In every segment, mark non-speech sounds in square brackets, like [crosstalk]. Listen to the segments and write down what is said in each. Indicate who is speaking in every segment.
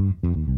Speaker 1: Mm-hmm.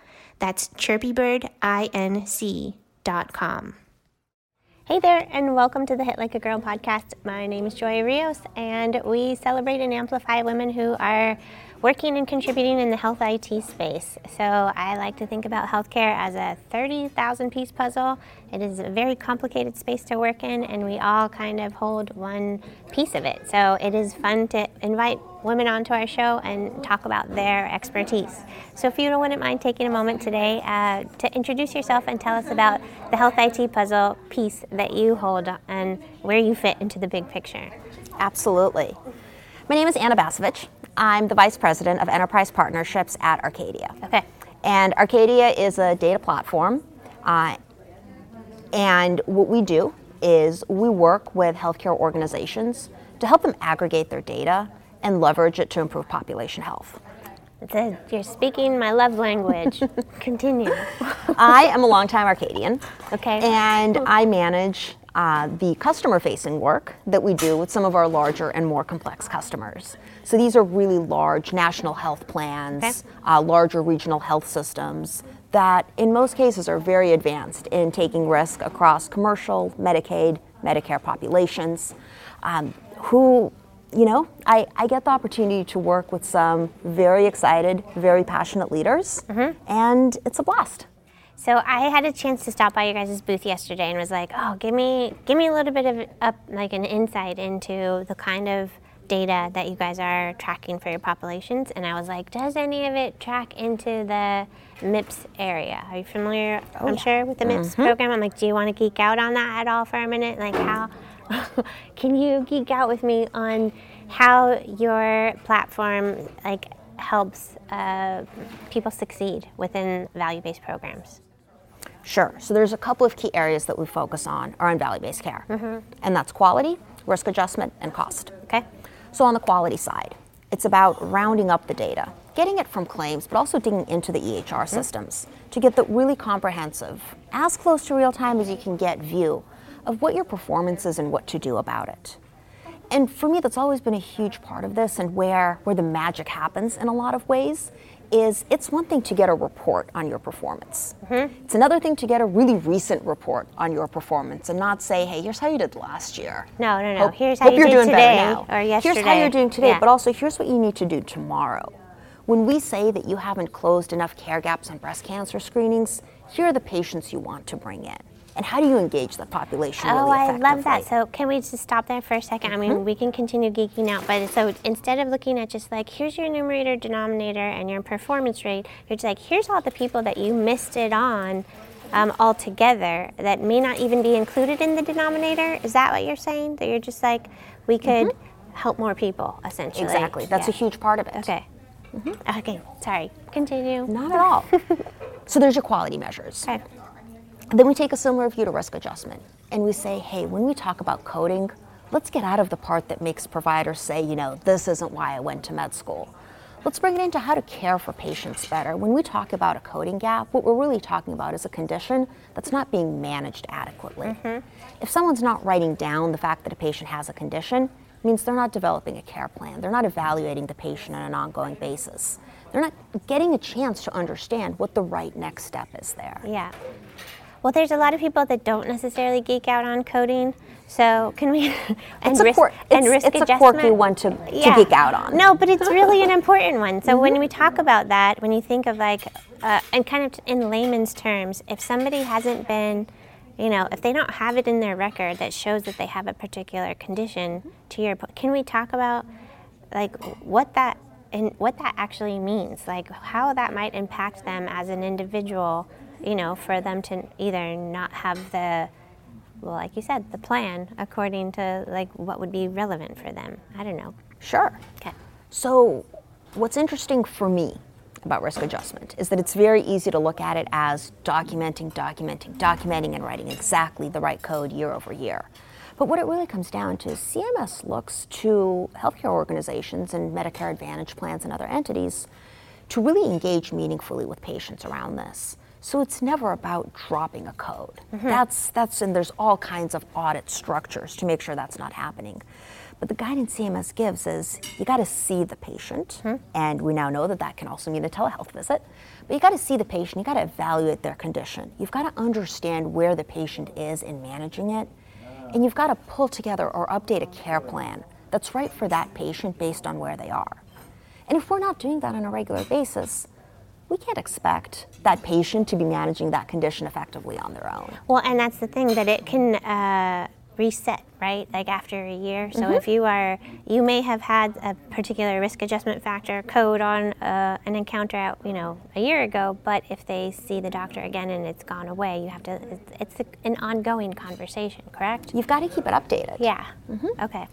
Speaker 1: That's chirpybirdinc.com. Hey there, and welcome to the Hit Like a Girl podcast. My name is Joy Rios, and we celebrate and amplify women who are working and contributing in the health IT space. So I like to think about healthcare as a 30,000 piece puzzle. It is a very complicated space to work in, and we all kind of hold one piece of it. So it is fun to invite women onto our show and talk about their expertise. So if you wouldn't mind taking a moment today uh, to introduce yourself and tell us about the health IT puzzle piece that you hold and where you fit into the big picture.
Speaker 2: Absolutely. My name is Anna Basovich. I'm the Vice President of Enterprise Partnerships at Arcadia.
Speaker 1: Okay.
Speaker 2: And Arcadia is a data platform. Uh, and what we do is we work with healthcare organizations to help them aggregate their data and leverage it to improve population health.
Speaker 1: A, you're speaking my love language. [laughs] Continue.
Speaker 2: I am a longtime Arcadian.
Speaker 1: Okay.
Speaker 2: And [laughs] I manage uh, the customer facing work that we do with some of our larger and more complex customers. So these are really large national health plans,
Speaker 1: Okay.
Speaker 2: uh, larger regional health systems that in most cases are very advanced in taking risk across commercial, Medicaid, Medicare populations, um, who, you know, I, I get the opportunity to work with some very excited, very passionate leaders, and it's a blast.
Speaker 1: So I had a chance to stop by your guys' booth yesterday and was like, oh, give me give me a little bit of up like an insight into the kind of data that you guys are tracking for your populations. And I was like, does any of it track into the MIPS area? Are you familiar? I'm sure with the MIPS program. I'm like, do you want to geek out on that at all for a minute? Like how? [laughs] can you geek out with me on how your platform like helps uh, people succeed within value-based programs?
Speaker 2: Sure. So there's a couple of key areas that we focus on around value-based care, mm-hmm. and that's quality, risk adjustment, and cost.
Speaker 1: Okay.
Speaker 2: So on the quality side, it's about rounding up the data, getting it from claims, but also digging into the EHR mm-hmm. systems to get the really comprehensive, as close to real time as you can get view of what your performance is and what to do about it. And for me, that's always been a huge part of this and where, where the magic happens in a lot of ways is it's one thing to get a report on your performance. Mm-hmm. It's another thing to get a really recent report on your performance and not say, hey, here's how you did last year.
Speaker 1: No, no, no.
Speaker 2: Hope-
Speaker 1: Here's how
Speaker 2: hope
Speaker 1: you
Speaker 2: you're
Speaker 1: did
Speaker 2: doing
Speaker 1: today
Speaker 2: better now.
Speaker 1: or yesterday.
Speaker 2: Here's how you're doing today,
Speaker 1: Yeah.
Speaker 2: but also here's what you need to do tomorrow. When we say that you haven't closed enough care gaps on breast cancer screenings, here are the patients you want to bring in. And how do you engage the population?
Speaker 1: Oh, I love that. So, can we just stop there for a 2nd I mean, mm-hmm. we can continue geeking out, but so instead of looking at just like, here's your numerator, denominator, and your performance rate, you're just like, here's all the people that you missed it on um, altogether that may not even be included in the denominator. Is that what you're saying? That you're just like, we could mm-hmm. help more people, essentially.
Speaker 2: Exactly. That's a huge part of it.
Speaker 1: Okay. Mm-hmm. Okay, sorry. Continue.
Speaker 2: Not at all. [laughs] so there's your quality measures.
Speaker 1: Okay.
Speaker 2: Then we take a similar view to risk adjustment and we say, hey, when we talk about coding, let's get out of the part that makes providers say, you know, this isn't why I went to med school. Let's bring it into how to care for patients better. When we talk about a coding gap, what we're really talking about is a condition that's not being managed adequately. Mm-hmm. If someone's not writing down the fact that a patient has a condition, it means they're not developing a care plan. They're not evaluating the patient on an ongoing basis. They're not getting a chance to understand what the right next step is there.
Speaker 1: Yeah. Well, there's a lot of people that don't necessarily geek out on coding. So can we? [laughs] and
Speaker 2: It's a,
Speaker 1: risk,
Speaker 2: quirk,
Speaker 1: and
Speaker 2: it's,
Speaker 1: risk
Speaker 2: it's a quirky one to, to
Speaker 1: Yeah.
Speaker 2: geek out on.
Speaker 1: No, but it's really an [laughs] important one. So when we talk about that, when you think of like, uh, and kind of in layman's terms, if somebody hasn't been, you know, if they don't have it in their record that shows that they have a particular condition, to your point, can we talk about like what that and what that actually means, like how that might impact them as an individual, you know, for them to either not have the well, like you said, the plan according to like what would be relevant for them. I don't know.
Speaker 2: Sure.
Speaker 1: Okay.
Speaker 2: So, what's interesting for me about risk adjustment is that it's very easy to look at it as documenting, documenting, documenting, and writing exactly the right code year over year. But what it really comes down to is CMS looks to healthcare organizations and Medicare Advantage plans and other entities to really engage meaningfully with patients around this. So it's never about dropping a code. Mm-hmm. That's that's and there's all kinds of audit structures to make sure that's not happening. But the guidance CMS gives is you got to see the patient, mm-hmm. and we now know that that can also mean a telehealth visit. But you got to see the patient, you got to evaluate their condition. You've got to understand where the patient is in managing it, ah. and you've got to pull together or update a care plan that's right for that patient based on where they are. And if we're not doing that on a regular basis, we can't expect that patient to be managing that condition effectively on their own.
Speaker 1: Well, and that's the thing that it can uh, reset, right? Like after a year. So if you are, you may have had a particular risk adjustment factor code on uh, an encounter out, you know, a year ago. But if they see the doctor again and it's gone away, you have to. It's, it's an ongoing conversation, correct?
Speaker 2: You've got to keep it updated.
Speaker 1: Yeah. Okay.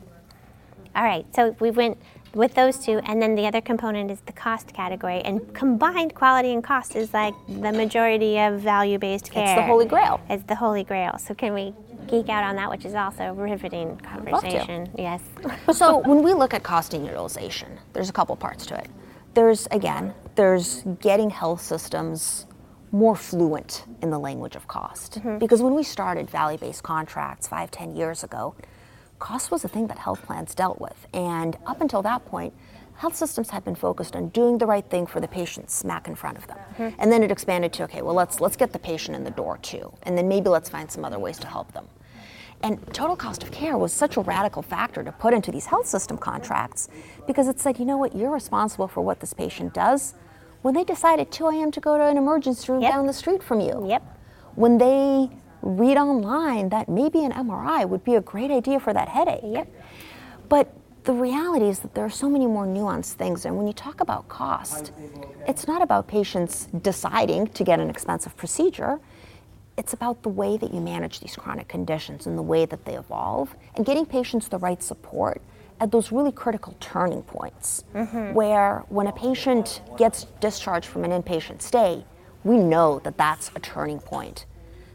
Speaker 1: All right. So we went with those two, and then the other component is the cost category. And combined quality and cost is like the majority of value-based care.
Speaker 2: It's the holy grail.
Speaker 1: It's the holy grail. So can we geek out on that, which is also a riveting conversation? Yes. [laughs]
Speaker 2: so when we look at cost and utilization, there's a couple parts to it. There's again, there's getting health systems more fluent in the language of cost. Mm-hmm. Because when we started value-based contracts five, ten years ago, cost was a thing that health plans dealt with. And up until that point, health systems had been focused on doing the right thing for the patient smack in front of them. Mm-hmm. And then it expanded to, okay, well let's let's get the patient in the door too. And then maybe let's find some other ways to help them. And total cost of care was such a radical factor to put into these health system contracts because it said, you know what, you're responsible for what this patient does when they decide at 2 a.m. to go to an emergency room
Speaker 1: Yep.
Speaker 2: down the street from you.
Speaker 1: Yep.
Speaker 2: When they read online that maybe an MRI would be a great idea for that headache.
Speaker 1: Yep.
Speaker 2: But the reality is that there are so many more nuanced things. And when you talk about cost, it's not about patients deciding to get an expensive procedure. It's about the way that you manage these chronic conditions and the way that they evolve and getting patients the right support at those really critical turning points mm-hmm. where when a patient gets discharged from an inpatient stay, we know that that's a turning point.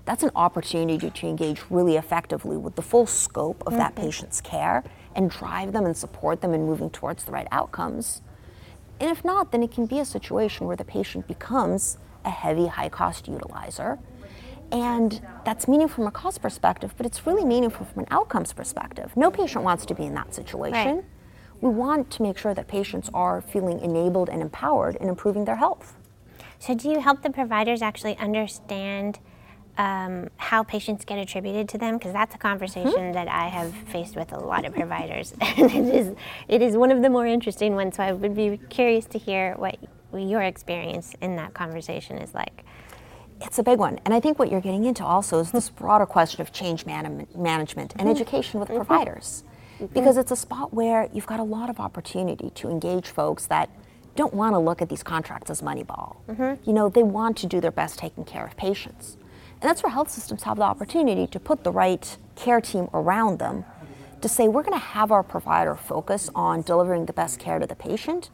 Speaker 2: That's an opportunity to engage really effectively with the full scope of that mm-hmm. patient's care and drive them and support them in moving towards the right outcomes. And if not, then it can be a situation where the patient becomes a heavy, high cost utilizer. And that's meaningful from a cost perspective, but it's really meaningful from an outcomes perspective. No patient wants to be in that situation.
Speaker 1: Right.
Speaker 2: We want to make sure that patients are feeling enabled and empowered in improving their health.
Speaker 1: So do you help the providers actually understand um, how patients get attributed to them? Because that's a conversation hmm. that I have faced with a lot of providers, [laughs] and it is it is one of the more interesting ones. So I would be curious to hear what your experience in that conversation is like.
Speaker 2: it's a big one. And I think what you're getting into also is this hmm. broader question of change man- management and hmm. education with mm-hmm. providers. Mm-hmm. Because it's a spot where you've got a lot of opportunity to engage folks that don't want to look at these contracts as moneyball. Mm-hmm. You know, they want to do their best taking care of patients. And that's where health systems have the opportunity to put the right care team around them to say, we're going to have our provider focus on delivering the best care to the patient.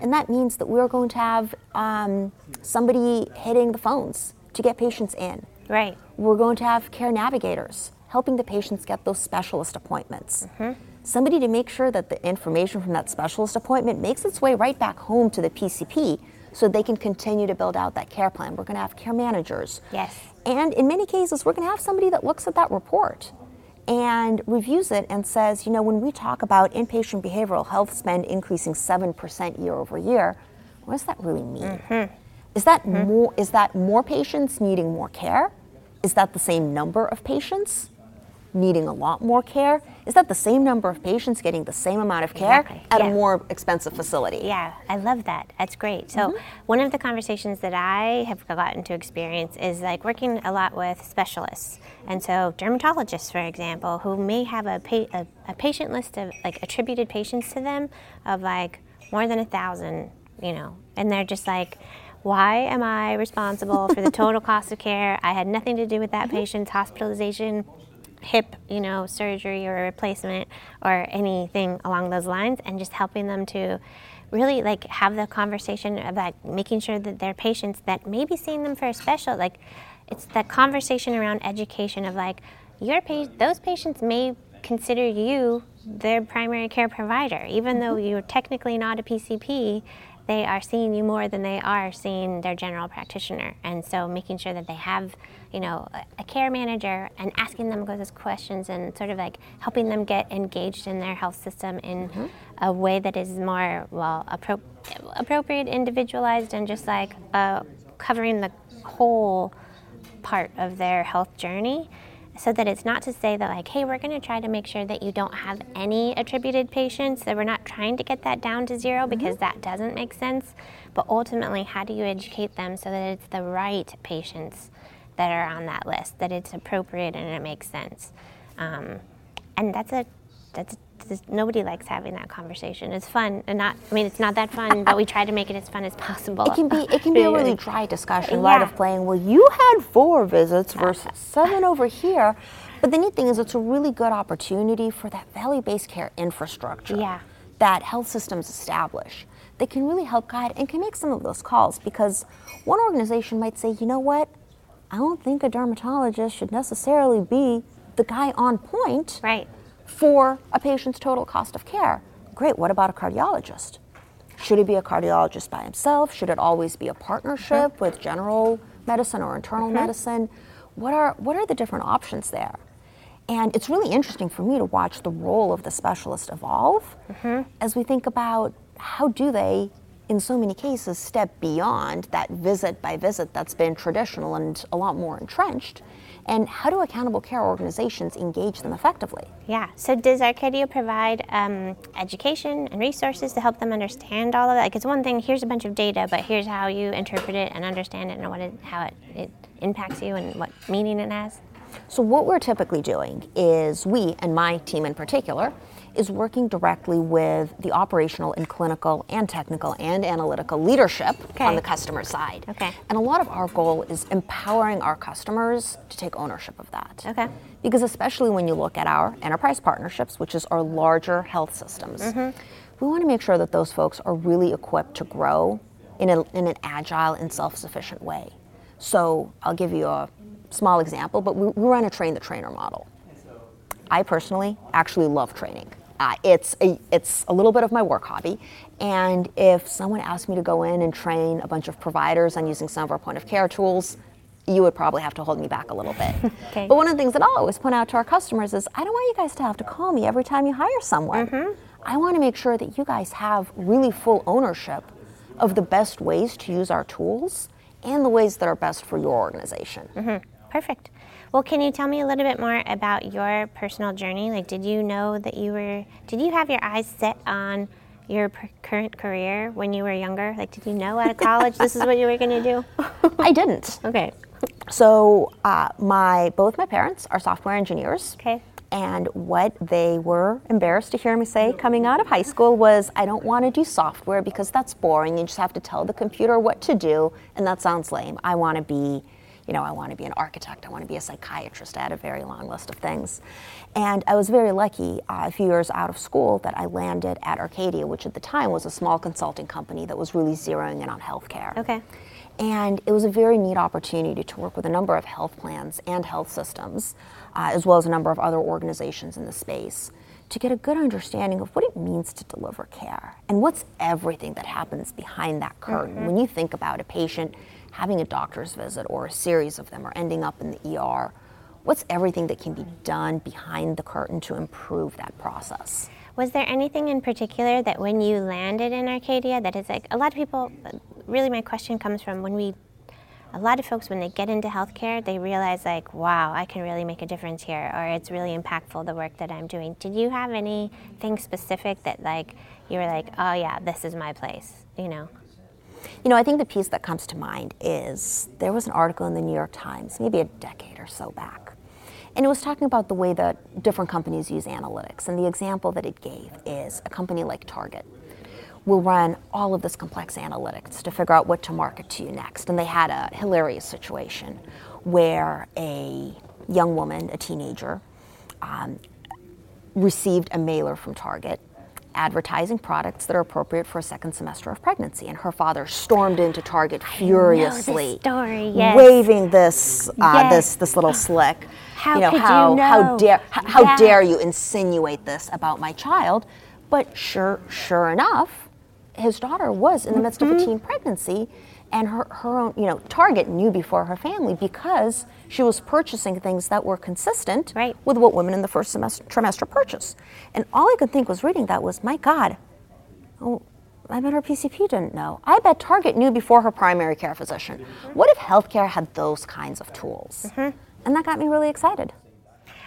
Speaker 2: And that means that we're going to have um, somebody hitting the phones to get patients in.
Speaker 1: Right.
Speaker 2: We're going to have care navigators helping the patients get those specialist appointments. Somebody to make sure that the information from that specialist appointment makes its way right back home to the PCP so they can continue to build out that care plan. We're going to have care managers.
Speaker 1: Yes.
Speaker 2: And in many cases, we're going to have somebody that looks at that report and reviews it and says, you know, when we talk about inpatient behavioral health spend increasing 7% year over year, what does that really mean? Mm-hmm. Is that mm-hmm. more is that more patients needing more care? Is that the same number of patients needing a lot more care? Is that the same number of patients getting the same amount of care
Speaker 1: Exactly,
Speaker 2: at
Speaker 1: yeah.
Speaker 2: a more expensive facility?
Speaker 1: Yeah, I love that. That's great. So,
Speaker 2: Mm-hmm.
Speaker 1: one of the conversations that I have gotten to experience is like working a lot with specialists. And so, dermatologists, for example, who may have a, pa- a, a patient list of like attributed patients to them of like more than a thousand, you know, and they're just like, why am I responsible for the [laughs] total cost of care? I had nothing to do with that patient's hospitalization hip, you know, surgery or replacement or anything along those lines, and just helping them to really like have the conversation about making sure that their patients that may be seeing them for a special, like it's that conversation around education of like your pa- those patients may consider you their primary care provider, even though mm-hmm. you're technically not a PCP. They are seeing you more than they are seeing their general practitioner, and so making sure that they have you know, a, care manager and asking them those questions and sort of like helping them get engaged in their health system in a way that is more, well, appro- appropriate, individualized, and just like uh, covering the whole part of their health journey. So that it's not to say that, like, hey, we're going to try to make sure that you don't have any attributed patients, that we're not trying to get that down to 0 because that doesn't make sense. But ultimately, how do you educate them so that it's the right patients that are on that list, that it's appropriate and it makes sense. Um, and that's a that's just, nobody likes having that conversation. It's fun and not. I mean, it's not that fun, but we try to make it as fun as possible.
Speaker 2: It can be it can be a [laughs] really dry discussion, right?
Speaker 1: Yeah.
Speaker 2: Of playing, well, you had four visits versus seven over here. But the neat thing is, it's a really good opportunity for that value-based care infrastructure
Speaker 1: Yeah.
Speaker 2: that health systems establish. That can really help guide and can make some of those calls because one organization might say, you know what, I don't think a dermatologist should necessarily be the guy on point
Speaker 1: Right.
Speaker 2: for a patient's total cost of care. Great, what about a cardiologist? Should he be a cardiologist by himself? Should it always be a partnership mm-hmm. with general medicine or internal mm-hmm. medicine? What are what are the different options there? And it's really interesting for me to watch the role of the specialist evolve mm-hmm. as we think about how do they in so many cases step beyond that visit by visit that's been traditional and a lot more entrenched and how do accountable care organizations engage them effectively?
Speaker 1: Yeah. So does Arcadia provide um, education and resources to help them understand all of that? Like it's one thing. Here's a bunch of data, but here's how you interpret it and understand it, and what it, how it, it impacts you and what meaning it has.
Speaker 2: So, what we're typically doing is we, and my team in particular, is working directly with the operational and clinical and technical and analytical leadership
Speaker 1: Okay.
Speaker 2: on the customer side.
Speaker 1: Okay.
Speaker 2: And a lot of our goal is empowering our customers to take ownership of that.
Speaker 1: Okay.
Speaker 2: Because, especially when you look at our enterprise partnerships, which is our larger health systems, mm-hmm. we want to make sure that those folks are really equipped to grow in, a, in an agile and self sufficient way. So, I'll give you a small example, but we, we run a train the trainer model. I personally actually love training. Uh, it's a it's a little bit of my work hobby, and if someone asked me to go in and train a bunch of providers on using some of our point of care tools, you would probably have to hold me back a little bit. [laughs]
Speaker 1: Okay.
Speaker 2: But one of the things that I'll always point out to our customers is I don't want you guys to have to call me every time you hire someone. I want to make sure that you guys have really full ownership of the best ways to use our tools and the ways that are best for your organization.
Speaker 1: Perfect. Well, can you tell me a little bit more about your personal journey? Like, did you know that you were, did you have your eyes set on your per- current career when you were younger? Like, did you know out of college this is what you were going to do? [laughs]
Speaker 2: I didn't.
Speaker 1: okay.
Speaker 2: So uh, my both my parents are software engineers.
Speaker 1: Okay.
Speaker 2: And what they were embarrassed to hear me say coming out of high school was, I don't want to do software because that's boring. You just have to tell the computer what to do, and that sounds lame. I want to be, you know, I want to be an architect. I want to be a psychiatrist. I had a very long list of things. And I was very lucky uh, a few years out of school that I landed at Arcadia, which at the time was a small consulting company that was really zeroing in on healthcare.
Speaker 1: Okay.
Speaker 2: And it was a very neat opportunity to work with a number of health plans and health systems, uh, as well as a number of other organizations in the space, to get a good understanding of what it means to deliver care and what's everything that happens behind that curtain.
Speaker 1: Mm-hmm.
Speaker 2: When you think about a patient having a doctor's visit or a series of them or ending up in the ER, what's everything that can be done behind the curtain to improve that process?
Speaker 1: Was there anything in particular that when you landed in Arcadia that is like a lot of people, really my question comes from when we, a lot of folks when they get into healthcare, they realize like, wow, I can really make a difference here or it's really impactful the work that I'm doing. Did you have anything specific that like, you were like, oh yeah, this is my place, you know?
Speaker 2: You know, I think the piece that comes to mind is there was an article in the New York Times, maybe a decade or so back, and it was talking about the way that different companies use analytics. And the example that it gave is a company like Target will run all of this complex analytics to figure out what to market to you next. And they had a hilarious situation where a young woman, a teenager, um, received a mailer from Target advertising products that are appropriate for a second semester of pregnancy. And her father stormed into Target furiously,
Speaker 1: story, yes.
Speaker 2: waving this uh,
Speaker 1: Yes.
Speaker 2: this this little slick.
Speaker 1: How
Speaker 2: you know
Speaker 1: could you
Speaker 2: how how dare how, how
Speaker 1: Yeah.
Speaker 2: dare you insinuate this about my child? But sure sure enough, his daughter was in the midst of
Speaker 1: Mm-hmm.
Speaker 2: a teen pregnancy. And her, her own, you know, Target knew before her family because she was purchasing things that were consistent
Speaker 1: Right.
Speaker 2: with what women in the first semester, trimester purchase. And all I could think was reading that was, my God, oh, I bet her PCP didn't know. I bet Target knew before her primary care physician. What if healthcare had those kinds of tools? Mm-hmm. And that got me really excited.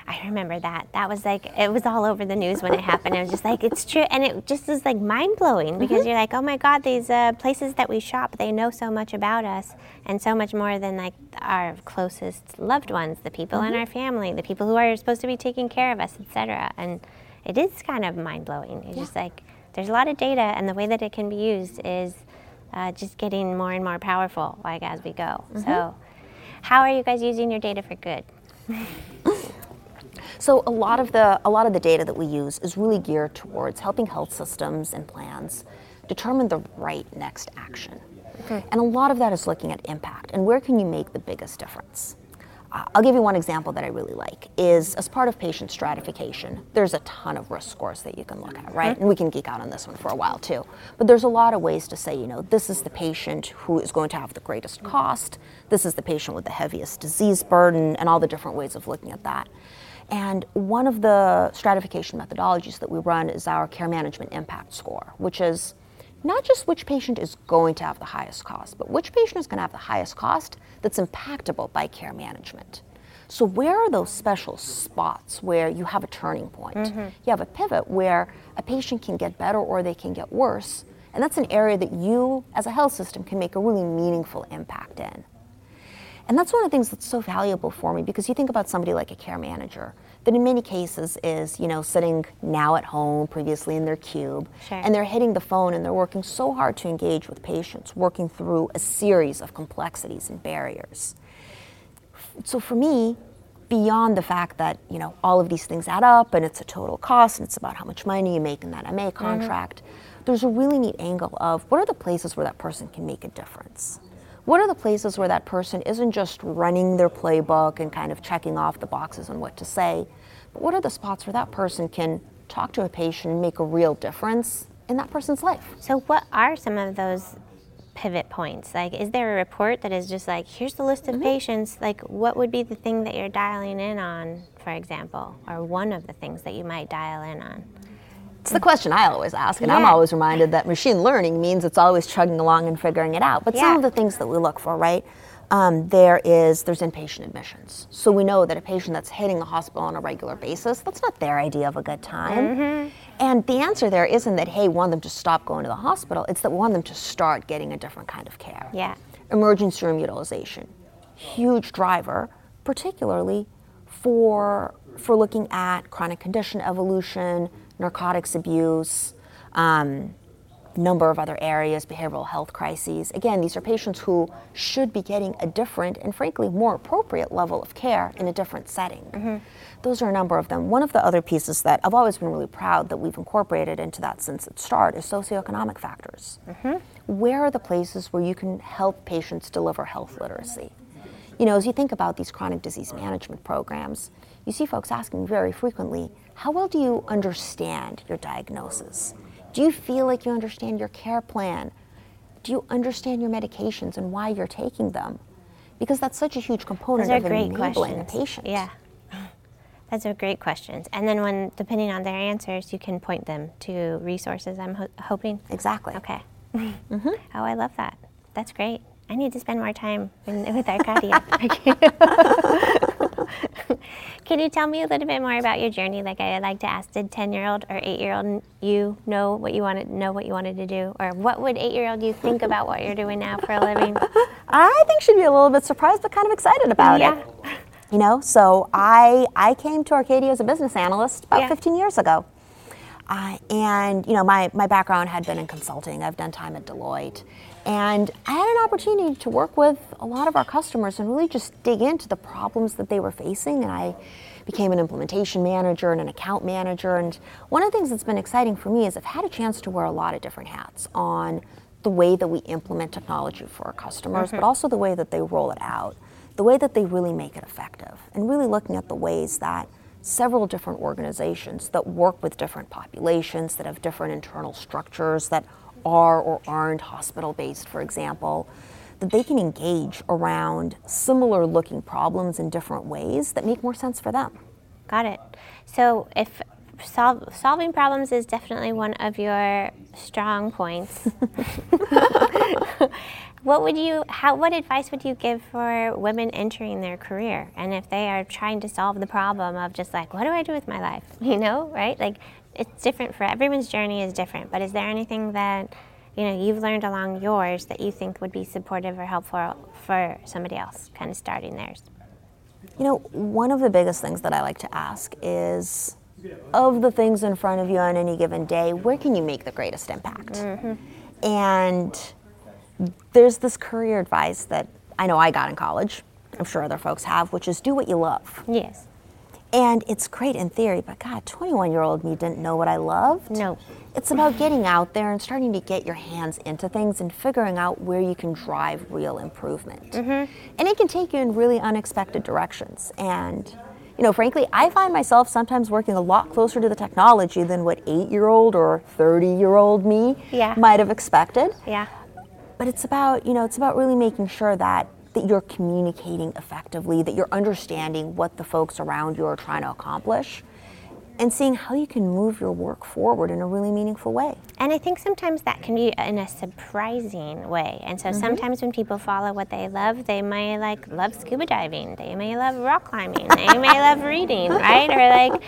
Speaker 1: I remember that. That was like it was all over the news when it happened. It was just like it's true, and it just is like mind blowing because you're like, oh my God, these uh, places that we shop, they know so much about us and so much more than like our closest loved ones, the people in our family, the people who are supposed to be taking care of us, etc. And it is kind of mind blowing. It's just like there's a lot of data, and the way that it can be used is uh, just getting more and more powerful, like as we go. So, how are you guys using your data for good? [laughs]
Speaker 2: So a lot of the a lot of the data that we use is really geared towards helping health systems and plans determine the right next action. Okay. And a lot of that is looking at impact and where can you make the biggest difference. Uh, I'll give you one example that I really like is as part of patient stratification, there's a ton of risk scores that you can look at, right? And we can geek out on this one for a while too. But there's a lot of ways to say, you know, this is the patient who is going to have the greatest cost, this is the patient with the heaviest disease burden, and all the different ways of looking at that. And one of the stratification methodologies that we run is our care management impact score, which is not just which patient is going to have the highest cost, but which patient is going to have the highest cost that's impactable by care management. So, where are those special spots where you have a turning point? Mm-hmm. You have a pivot where a patient can get better or they can get worse. And that's an area that you, as a health system, can make a really meaningful impact in. And that's one of the things that's so valuable for me because you think about somebody like a care manager that in many cases is, you know, sitting now at home, previously in their cube,
Speaker 1: Sure.
Speaker 2: and they're hitting the phone and they're working so hard to engage with patients, working through a series of complexities and barriers. So for me, beyond the fact that, you know, all of these things add up and it's a total cost and it's about how much money you make in that MA mm-hmm. contract, there's a really neat angle of what are the places where that person can make a difference? What are the places where that person isn't just running their playbook and kind of checking off the boxes on what to say, but what are the spots where that person can talk to a patient and make a real difference in that person's life?
Speaker 1: So, what are some of those pivot points? Like, is there a report that is just like, here's the list of mm-hmm. patients? Like, what would be the thing that you're dialing in on, for example, or one of the things that you might dial in on?
Speaker 2: It's the question I always ask, and I'm always reminded that machine learning means it's always chugging along and figuring it out. But some of the things that we look for, right? Um, there is there's inpatient admissions, so we know that a patient that's hitting the hospital on a regular basis, that's not their idea of a good time.
Speaker 1: Mm-hmm.
Speaker 2: And the answer there isn't that hey, we want them to stop going to the hospital. It's that we want them to start getting a different kind of care
Speaker 1: Yeah.
Speaker 2: emergency room utilization. huge driver, particularly for, for looking at chronic condition evolution, narcotics abuse, um, number of other areas, behavioral health crises. Again, these are patients who should be getting a different and frankly more appropriate level of care in a different setting. Mm-hmm. Those are a number of them. One of the other pieces that I've always been really proud that we've incorporated into that since its start is socioeconomic factors. Mm-hmm. Where are the places where you can help patients deliver health literacy? You know, as you think about these chronic disease management programs, you see folks asking very frequently, how well do you understand your diagnosis? Do you feel like you understand your care plan? Do you understand your medications and why you're taking them? Because that's such a huge component of enabling questions. the patient.
Speaker 1: Yeah. Those are great questions. And then when, depending on their answers, you can point them to resources, I'm ho- hoping.
Speaker 2: Exactly.
Speaker 1: Okay. Mm-hmm. Oh, I love that. That's great. I need to spend more time with [laughs] Arcadia. [laughs] [laughs] Can you tell me a little bit more about your journey? Like I like to ask, did ten year old or eight year old you know what you wanted know what you wanted to do, or what would eight year old you think about what you're doing now for a living? [laughs]
Speaker 2: I think she'd be a little bit surprised, but kind of excited about
Speaker 1: yeah.
Speaker 2: it. You know, so I I came to Arcadia as a business analyst about yeah. 15 years ago. Uh, and you know, my, my background had been in consulting. I've done time at Deloitte. And I had an opportunity to work with a lot of our customers and really just dig into the problems that they were facing. And I became an implementation manager and an account manager. And one of the things that's been exciting for me is I've had a chance to wear a lot of different hats on the way that we implement technology for our customers, mm-hmm. but also the way that they roll it out, the way that they really make it effective, and really looking at the ways that several different organizations that work with different populations, that have different internal structures, that are or aren't hospital based, for example, that they can engage around similar looking problems in different ways that make more sense for them.
Speaker 1: Got it. So if sol- solving problems is definitely one of your strong points. [laughs] what would you how what advice would you give for women entering their career and if they are trying to solve the problem of just like what do I do with my life? [laughs] You know, right? Like it's different for everyone's journey is different, but is there anything that you know you've learned along yours that you think would be supportive or helpful for somebody else kind of starting theirs?
Speaker 2: You know, one of the biggest things that I like to ask is of the things in front of you on any given day, where can you make the greatest impact? Mm-hmm. And there's this career advice that I know I got in college. I'm sure other folks have, which is do what you love.
Speaker 1: Yes.
Speaker 2: And it's great in theory, but God, 21 year old me didn't know what I loved.
Speaker 1: No.
Speaker 2: It's about getting out there and starting to get your hands into things and figuring out where you can drive real improvement. Mm-hmm. And it can take you in really unexpected directions. And, you know, frankly, I find myself sometimes working a lot closer to the technology than what eight year old or 30 year old me
Speaker 1: yeah.
Speaker 2: might have expected.
Speaker 1: Yeah.
Speaker 2: But it's about, you know, it's about really making sure that that you're communicating effectively, that you're understanding what the folks around you are trying to accomplish, and seeing how you can move your work forward in a really meaningful way.
Speaker 1: And I think sometimes that can be in a surprising way. And so mm-hmm. sometimes when people follow what they love, they may like love scuba diving, they may love rock climbing, they may [laughs] love reading, right? Or like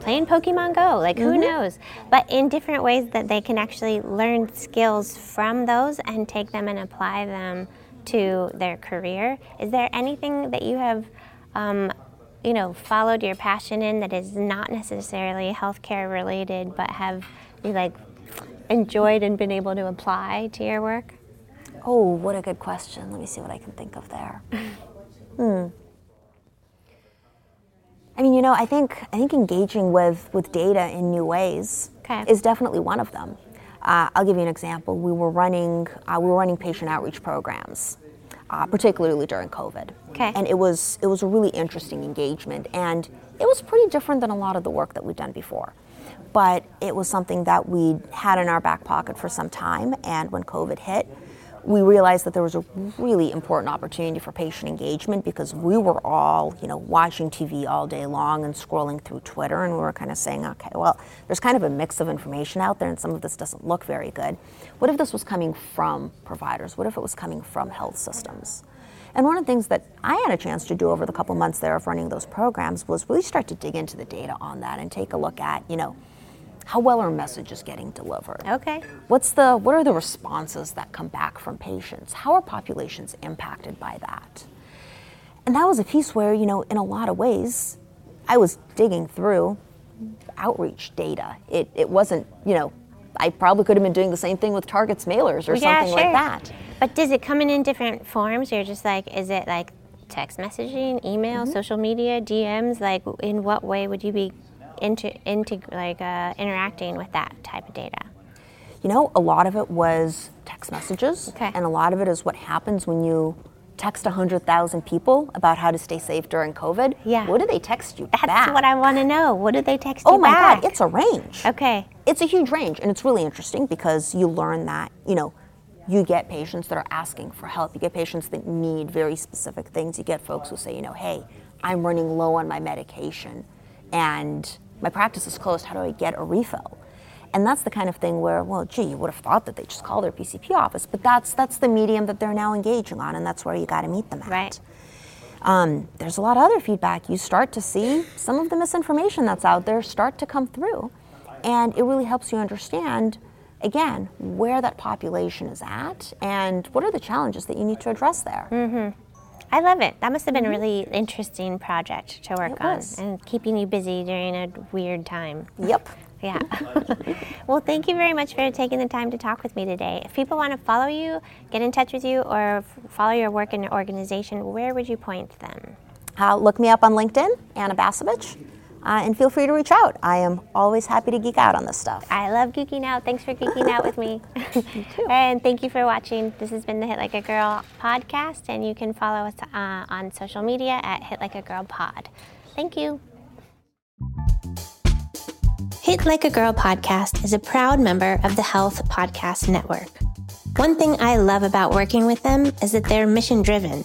Speaker 1: playing Pokemon Go, like mm-hmm. who knows? But in different ways that they can actually learn skills from those and take them and apply them to their career. Is there anything that you have, um, you know, followed your passion in that is not necessarily healthcare related, but have you like enjoyed and been able to apply to your work?
Speaker 2: Oh, what a good question. Let me see what I can think of there. [laughs] hmm. I mean, you know, I think I think engaging with with data in new ways okay. is definitely one of them. Uh, I'll give you an example. We were running uh, we were running patient outreach programs, uh, particularly during COVID.
Speaker 1: Okay.
Speaker 2: And it was it was a really interesting engagement, and it was pretty different than a lot of the work that we'd done before. But it was something that we'd had in our back pocket for some time, and when COVID hit, we realized that there was a really important opportunity for patient engagement because we were all, you know, watching TV all day long and scrolling through Twitter, and we were kind of saying, okay, well, there's kind of a mix of information out there, and some of this doesn't look very good. What if this was coming from providers? What if it was coming from health systems? And one of the things that I had a chance to do over the couple months there of running those programs was really start to dig into the data on that and take a look at, you know, how well are messages getting delivered?
Speaker 1: Okay.
Speaker 2: What's the what are the responses that come back from patients? How are populations impacted by that? And that was a piece where, you know, in a lot of ways, I was digging through outreach data. It, it wasn't, you know, I probably could have been doing the same thing with Target's mailers or
Speaker 1: Yeah,
Speaker 2: something
Speaker 1: sure.
Speaker 2: like that.
Speaker 1: But does it come in in different forms? You're just like, is it like text messaging, email,
Speaker 2: Mm-hmm.
Speaker 1: social media, DMs? Like, in what way would you be into into like uh, interacting with that type of data?
Speaker 2: You know, a lot of it was text messages,
Speaker 1: Okay.
Speaker 2: and a lot of it is what happens when you text 100,000 people about how to stay safe during COVID.
Speaker 1: Yeah.
Speaker 2: What do they text you
Speaker 1: That's
Speaker 2: back?
Speaker 1: what I want to know. What do they text
Speaker 2: oh
Speaker 1: you back? Oh my?
Speaker 2: God, it's a range.
Speaker 1: okay.
Speaker 2: It's a huge range, and it's really interesting because you learn that, you know, you get patients that are asking for help. You get patients that need very specific things. You get folks who say, you know, hey, I'm running low on my medication and my practice is closed. How do I get a refill? And that's the kind of thing where, well, gee, you would have thought that they just call their PCP office, but that's that's the medium that they're now engaging on, and that's where you got to meet them at.
Speaker 1: Right.
Speaker 2: Um, there's a lot of other feedback. You start to see some of the misinformation that's out there start to come through, and it really helps you understand, again, where that population is at and what are the challenges that you need to address there.
Speaker 1: I love it. That must have been a really interesting project to work
Speaker 2: Mm-hmm.
Speaker 1: On and keeping you busy during a weird time.
Speaker 2: Yep. [laughs]
Speaker 1: Yeah. [laughs] well, thank you very much for taking the time to talk with me today. If people want to follow you, get in touch with you, or f- follow your work in your organization, where would you point them?
Speaker 2: Uh, look me up on LinkedIn, Anna Basovich, uh, and feel free to reach out. I am always happy to geek out on this stuff.
Speaker 1: I love geeking out. Thanks for geeking out with me. [laughs] [laughs] and thank you for watching. This has been the Hit Like a Girl podcast, and you can follow us uh, on social media at Hit Like a Girl Pod. Thank you. Hit Like a Girl podcast is a proud member of the Health Podcast Network. One thing I love about working with them is that they're mission driven,